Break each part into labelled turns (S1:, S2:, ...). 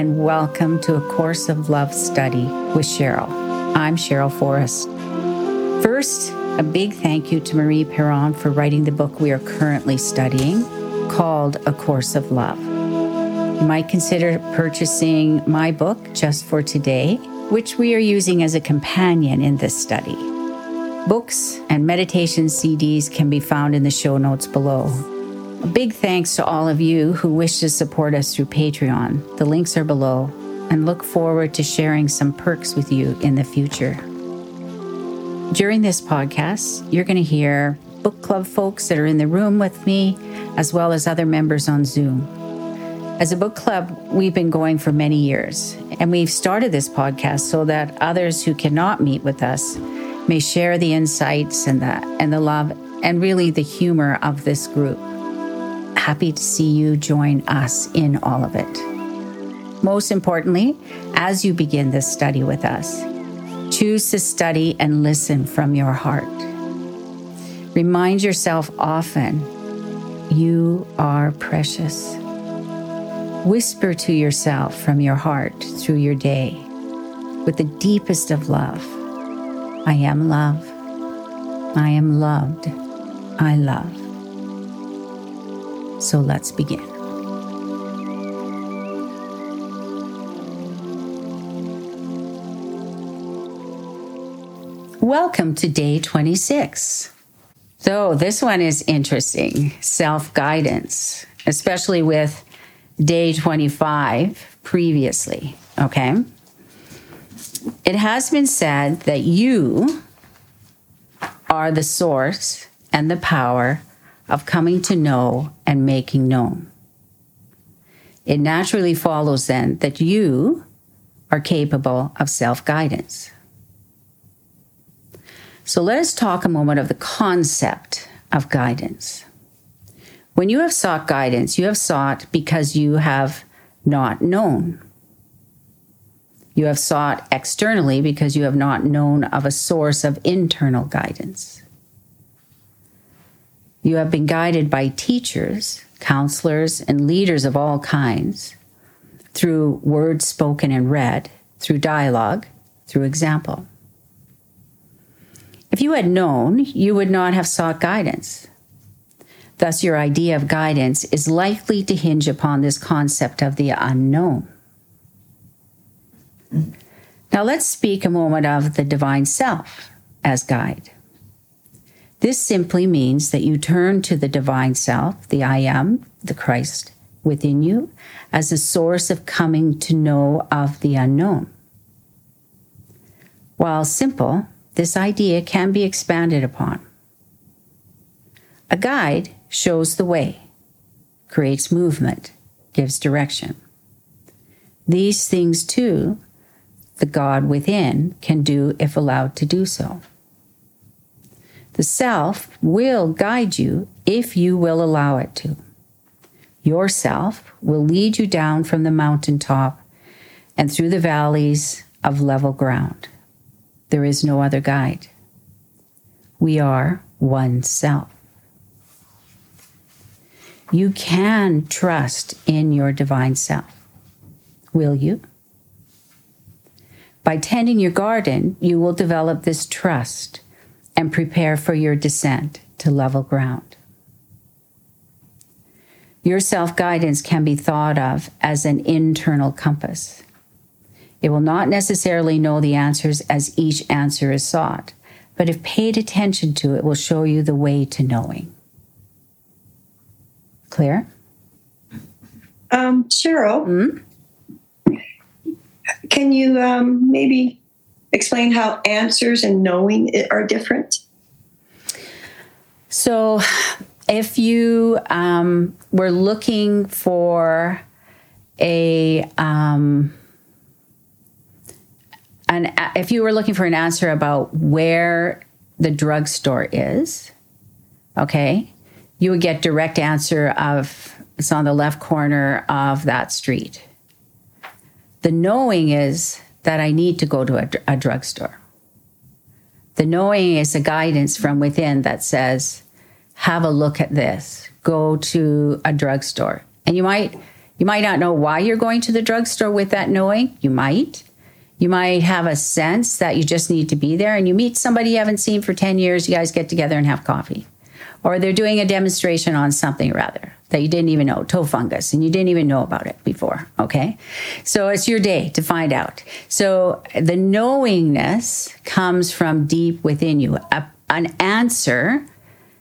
S1: and welcome to A Course of Love study with Cheryl. I'm Cheryl Forrest. First, a big thank you to Mari Perron for writing the book we are currently studying called A Course of Love. You might consider purchasing my book just for today, which we are using as a companion in this study. Books and meditation CDs can be found in the show notes below. Big thanks to all of you who wish to support us through Patreon. The links are below, and look forward to sharing some perks with you in the future. During this podcast, you're going to hear book club folks that are in the room with me, as well as other members on Zoom. As a book club, we've been going for many years, and we've started this podcast so that others who cannot meet with us may share the insights and the and the love and really the humor of this group. Happy to see you join us in all of it. Most importantly, as you begin this study with us, choose to study and listen from your heart. Remind yourself often you are precious. Whisper to yourself from your heart through your day with the deepest of love I am love. I am loved. I love. So let's begin. Welcome to day 26. So, this one is interesting self guidance, especially with day 25 previously. Okay. It has been said that you are the source and the power of coming to know and making known. It naturally follows then that you are capable of self guidance. So let us talk a moment of the concept of guidance. When you have sought guidance, you have sought because you have not known. You have sought externally because you have not known of a source of internal guidance. You have been guided by teachers, counselors, and leaders of all kinds through words spoken and read, through dialogue, through example. If you had known, you would not have sought guidance. Thus, your idea of guidance is likely to hinge upon this concept of the unknown. Now, let's speak a moment of the divine self as guide. This simply means that you turn to the divine self, the I am, the Christ within you, as a source of coming to know of the unknown. While simple, this idea can be expanded upon. A guide shows the way, creates movement, gives direction. These things, too, the God within can do if allowed to do so. The self will guide you if you will allow it to. Yourself will lead you down from the mountaintop and through the valleys of level ground. There is no other guide. We are one self. You can trust in your divine self. Will you? By tending your garden, you will develop this trust and prepare for your descent to level ground. Your self guidance can be thought of as an internal compass. It will not necessarily know the answers as each answer is sought, but if paid attention to, it will show you the way to knowing. Clear?
S2: Um, Cheryl, mm-hmm. Can you um, maybe explain how answers and knowing are different?
S1: So, if you um, were looking for a um, an, if you were looking for an answer about where the drugstore is, okay, you would get direct answer of it's on the left corner of that street. The knowing is that I need to go to a, a drugstore. The knowing is a guidance from within that says, have a look at this, go to a drugstore. And you might You might not know why you're going to the drugstore with that knowing. You might. You might have a sense that you just need to be there and you meet somebody you haven't seen for 10 years, you guys get together and have coffee. Or they're doing a demonstration on something rather that you didn't even know, toe fungus, and you didn't even know about it before. Okay. So it's your day to find out. So the knowingness comes from deep within you. A, an answer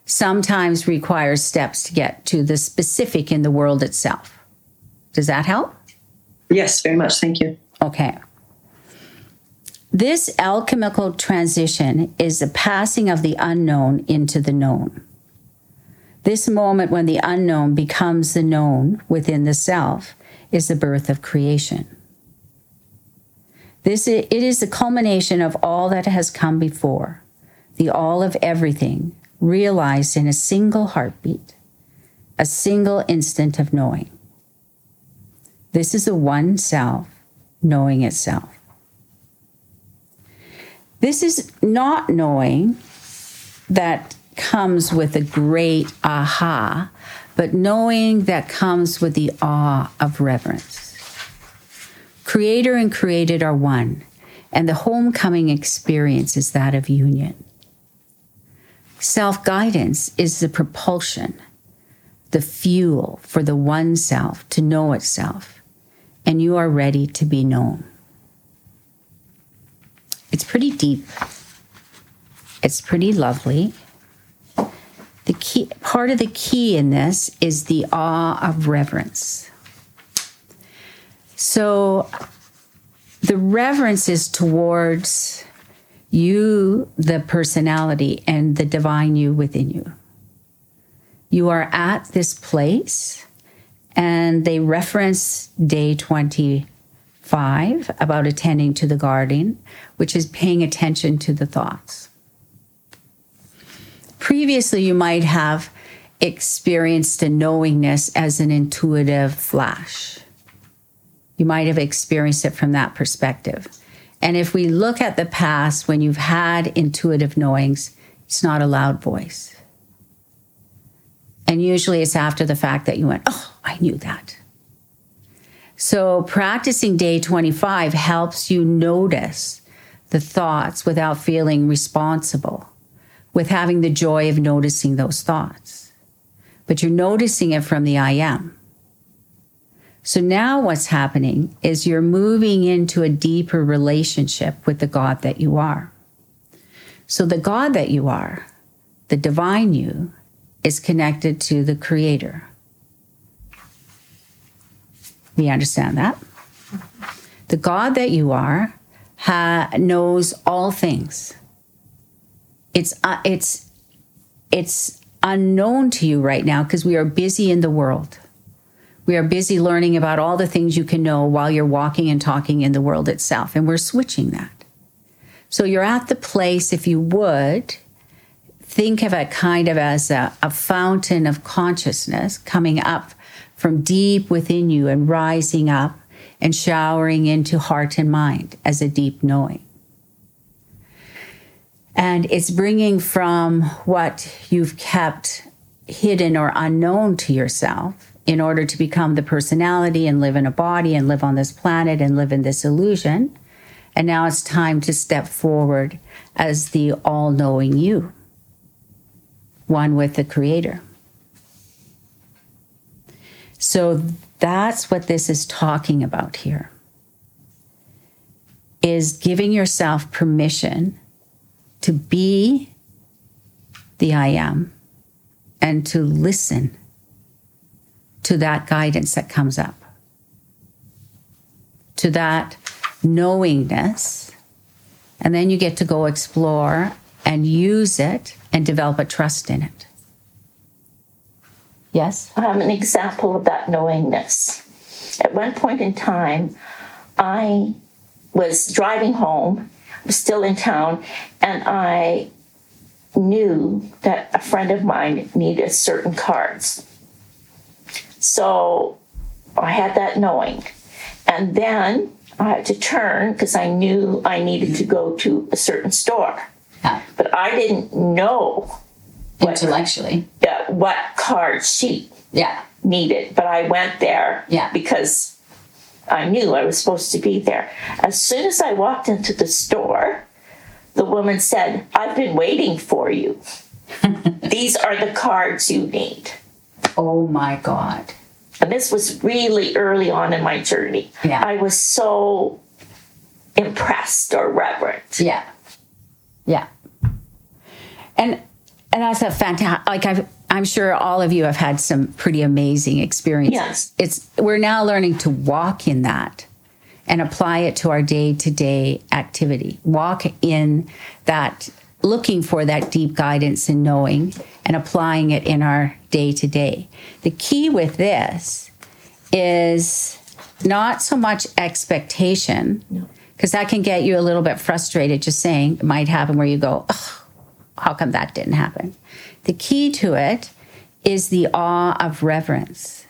S1: sometimes requires steps to get to the specific in the world itself. Does that help?
S2: Yes, very much. Thank you.
S1: Okay. This alchemical transition is the passing of the unknown into the known. This moment when the unknown becomes the known within the self is the birth of creation. This it is the culmination of all that has come before, the all of everything realized in a single heartbeat, a single instant of knowing. This is the one self knowing itself. This is not knowing that comes with a great aha, but knowing that comes with the awe of reverence. Creator and created are one, and the homecoming experience is that of union. Self guidance is the propulsion, the fuel for the one self to know itself, and you are ready to be known. It's pretty deep. It's pretty lovely. The key part of the key in this is the awe of reverence. So the reverence is towards you, the personality, and the divine you within you. You are at this place, and they reference day 25 about attending to the garden, which is paying attention to the thoughts. Previously, you might have experienced a knowingness as an intuitive flash. You might have experienced it from that perspective. And if we look at the past when you've had intuitive knowings, it's not a loud voice. And usually it's after the fact that you went, Oh, I knew that. So practicing day 25 helps you notice the thoughts without feeling responsible, with having the joy of noticing those thoughts. But you're noticing it from the I am. So now what's happening is you're moving into a deeper relationship with the God that you are. So the God that you are, the divine you, is connected to the creator. We understand that. The God that you are ha- knows all things. It's uh, it's it's unknown to you right now because we are busy in the world. We are busy learning about all the things you can know while you're walking and talking in the world itself, and we're switching that. So you're at the place, if you would, think of it kind of as a, a fountain of consciousness coming up from deep within you and rising up and showering into heart and mind as a deep knowing. And it's bringing from what you've kept hidden or unknown to yourself in order to become the personality and live in a body and live on this planet and live in this illusion. And now it's time to step forward as the all knowing you, one with the Creator. So that's what this is talking about here. Is giving yourself permission to be the I am and to listen to that guidance that comes up, to that knowingness. And then you get to go explore and use it and develop a trust in it. Yes?
S3: I'm an example of that knowingness. At one point in time, I was driving home, was still in town, and I knew that a friend of mine needed certain cards. So I had that knowing. And then I had to turn because I knew I needed to go to a certain store.
S1: Yeah.
S3: But I didn't know
S1: Intellectually.
S3: uh, what card she
S1: Yeah.
S3: needed, but I went there
S1: Yeah.
S3: because I knew I was supposed to be there. As soon as I walked into the store, the woman said, I've been waiting for you. These are the cards you need.
S1: Oh my God.
S3: And this was really early on in my journey.
S1: Yeah.
S3: I was so impressed or reverent.
S1: Yeah. Yeah. And and that's a fantastic like I've I'm sure all of you have had some pretty amazing experiences.
S3: Yes.
S1: It's we're now learning to walk in that and apply it to our day-to-day activity. Walk in that looking for that deep guidance and knowing and applying it in our day-to-day. The key with this is not so much expectation because that can get you a little bit frustrated just saying it might happen where you go "Ugh, how come that didn't happen the key to it is the awe of reverence.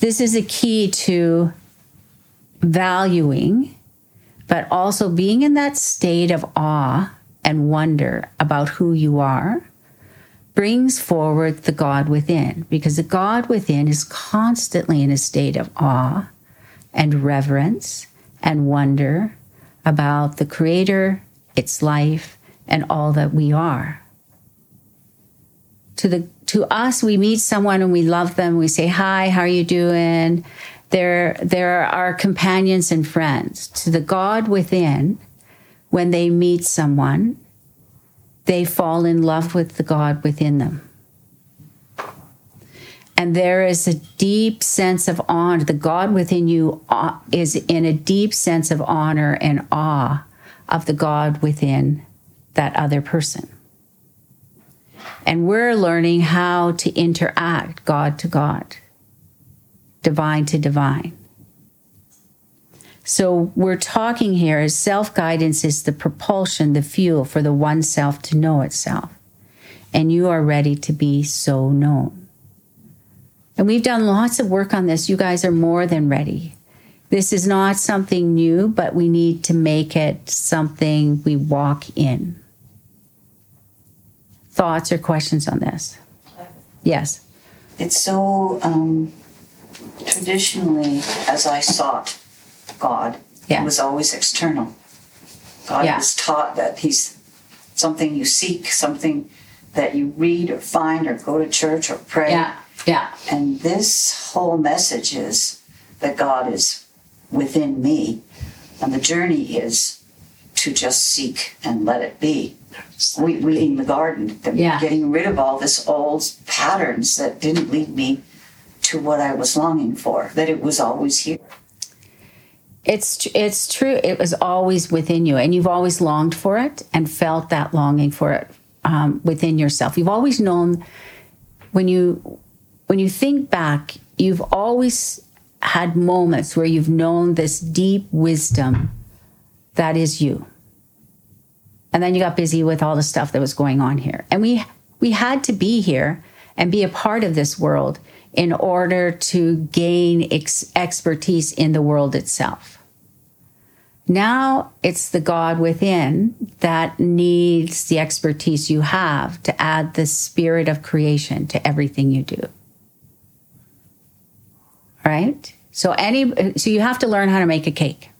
S1: This is a key to valuing but also being in that state of awe and wonder about who you are brings forward the God within because the God within is constantly in a state of awe and reverence and wonder about the Creator, its life, and all that we are. To the to us, we meet someone and we love them. We say, "Hi, how are you doing?" They're they're our companions and friends. To the God within, when they meet someone, they fall in love with the God within them. And there is a deep sense of honor. The God within you uh, is in a deep sense of honor and awe of the God within that other person. And we're learning how to interact God to God, divine to divine. So we're talking here is self guidance is the propulsion, the fuel for the one self to know itself. And you are ready to be so known. And we've done lots of work on this. You guys are more than ready. This is not something new, but we need to make it something we walk in. Thoughts or questions on this? Yes.
S4: It's so um, traditionally, as I sought God,
S1: Yeah.
S4: it was always external. God
S1: Yeah.
S4: was taught that He's something you seek, something that you read or find or go to church or pray.
S1: Yeah. Yeah.
S4: And this whole message is that God is within me, and the journey is to just seek and let it be. We, weeding the garden,
S1: Yeah.
S4: getting rid of all this old patterns that didn't lead me to what I was longing for, that it was always here.
S1: It's it's true. It was always within you, and you've always longed for it and felt that longing for it um, within yourself. You've always known when you when you think back, you've always had moments where you've known this deep wisdom that is you. And then you got busy with all the stuff that was going on here, and we we had to be here and be a part of this world in order to gain ex- expertise in the world itself. Now it's the God within that needs the expertise you have to add the spirit of creation to everything you do. Right? So any so you have to learn how to make a cake.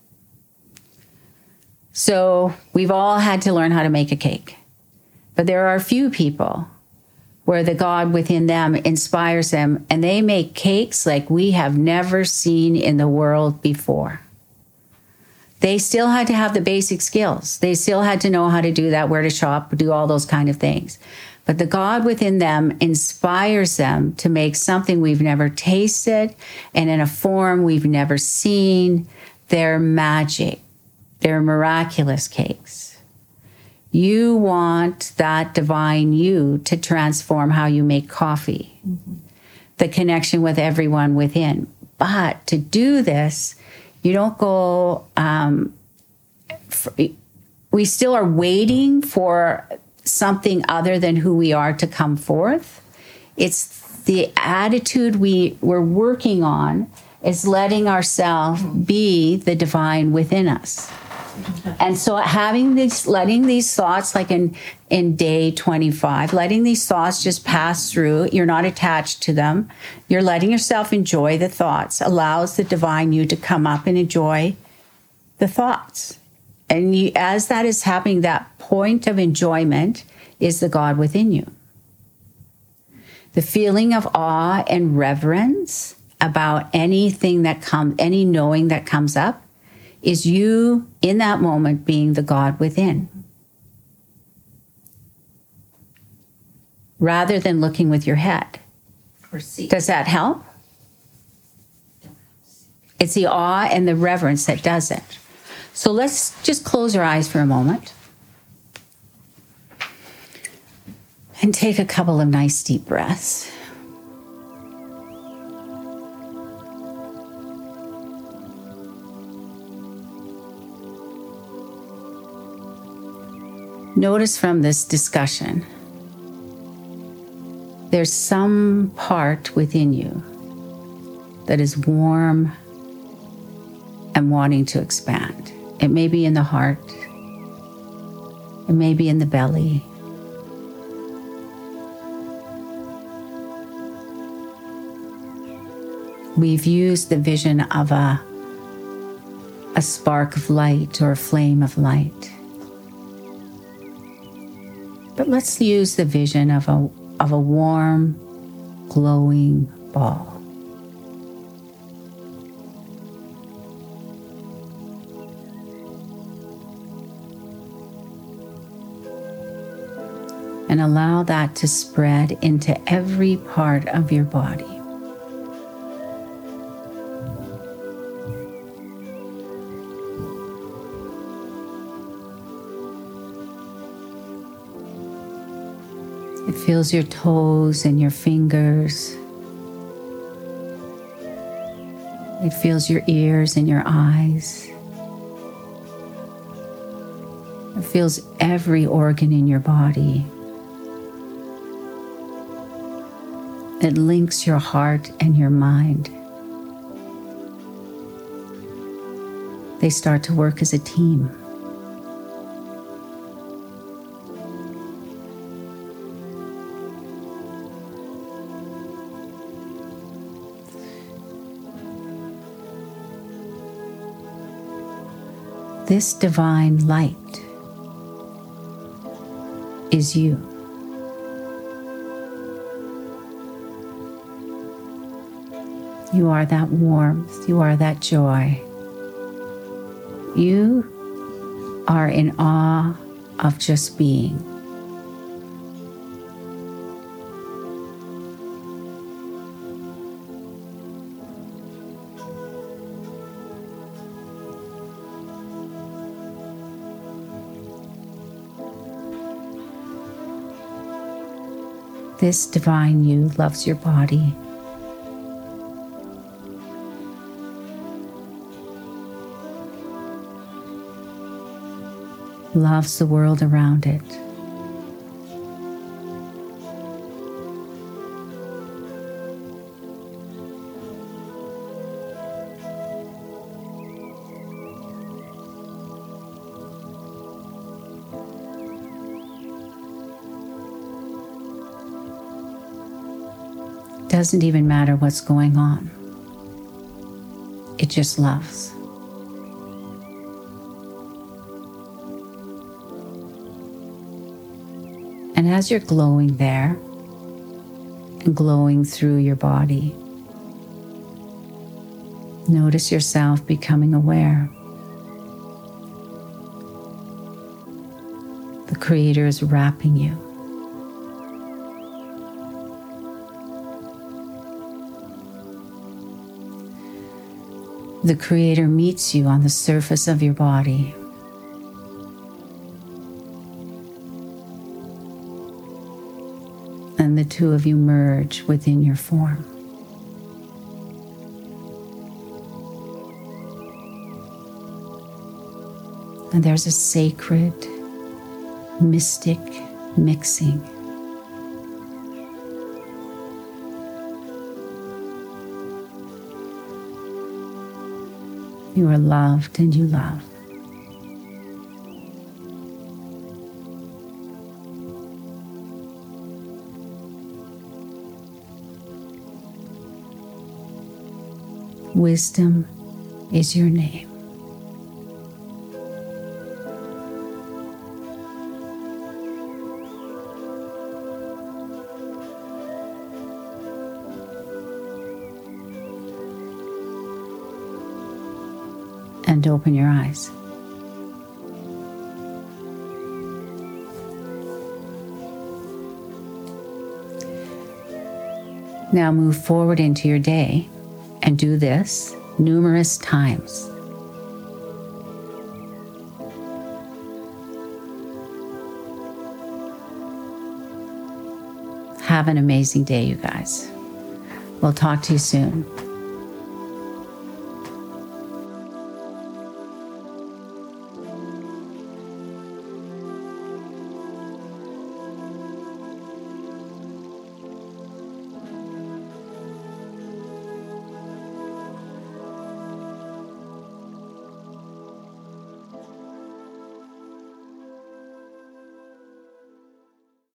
S1: So we've all had to learn how to make a cake. But there are few people where the God within them inspires them and they make cakes like we have never seen in the world before they still had to have the basic skills. They still had to know how to do that, where to shop, do all those kind of things. But the God within them inspires them to make something we've never tasted and in a form we've never seen. They're magic. They're miraculous cakes. You want that divine you to transform how you make coffee, the connection with everyone within. But to do this, you don't go um, f- we still are waiting for something other than who we are to come forth it's the attitude we we're working on is letting ourselves be the divine within us And so having these, letting these thoughts, like in, in day 25, letting these thoughts just pass through, you're not attached to them. You're letting yourself enjoy the thoughts, allows the divine you to come up and enjoy the thoughts. And you, as that is happening, that point of enjoyment is the God within you. The feeling of awe and reverence about anything that comes, any knowing that comes up is you in that moment being the God within. Rather than looking with your head. Does that help? It's the awe and the reverence that does it. So let's just close our eyes for a moment and take a couple of nice deep breaths. Notice from this discussion, there's some part within you that is warm and wanting to expand. It may be in the heart, it may be in the belly. We've used the vision of a, a spark of light or a flame of light. But let's use the vision of a, of a warm, glowing ball. And allow that to spread into every part of your body. Feels your toes and your fingers. It feels your ears and your eyes. It feels every organ in your body. It links your heart and your mind. They start to work as a team. This divine light is you. You are that warmth, you are that joy. You are in awe of just being. This divine you loves your body. Loves the world around it. Doesn't even matter what's going on. It just loves. And as you're glowing there and glowing through your body, notice yourself becoming aware. The Creator is wrapping you. The Creator meets you on the surface of your body. And the two of you merge within your form. And there's a sacred, mystic mixing. You are loved and you love. Wisdom is your name. And open your eyes. Now move forward into your day and do this numerous times. Have an amazing day, you guys. We'll talk to you soon.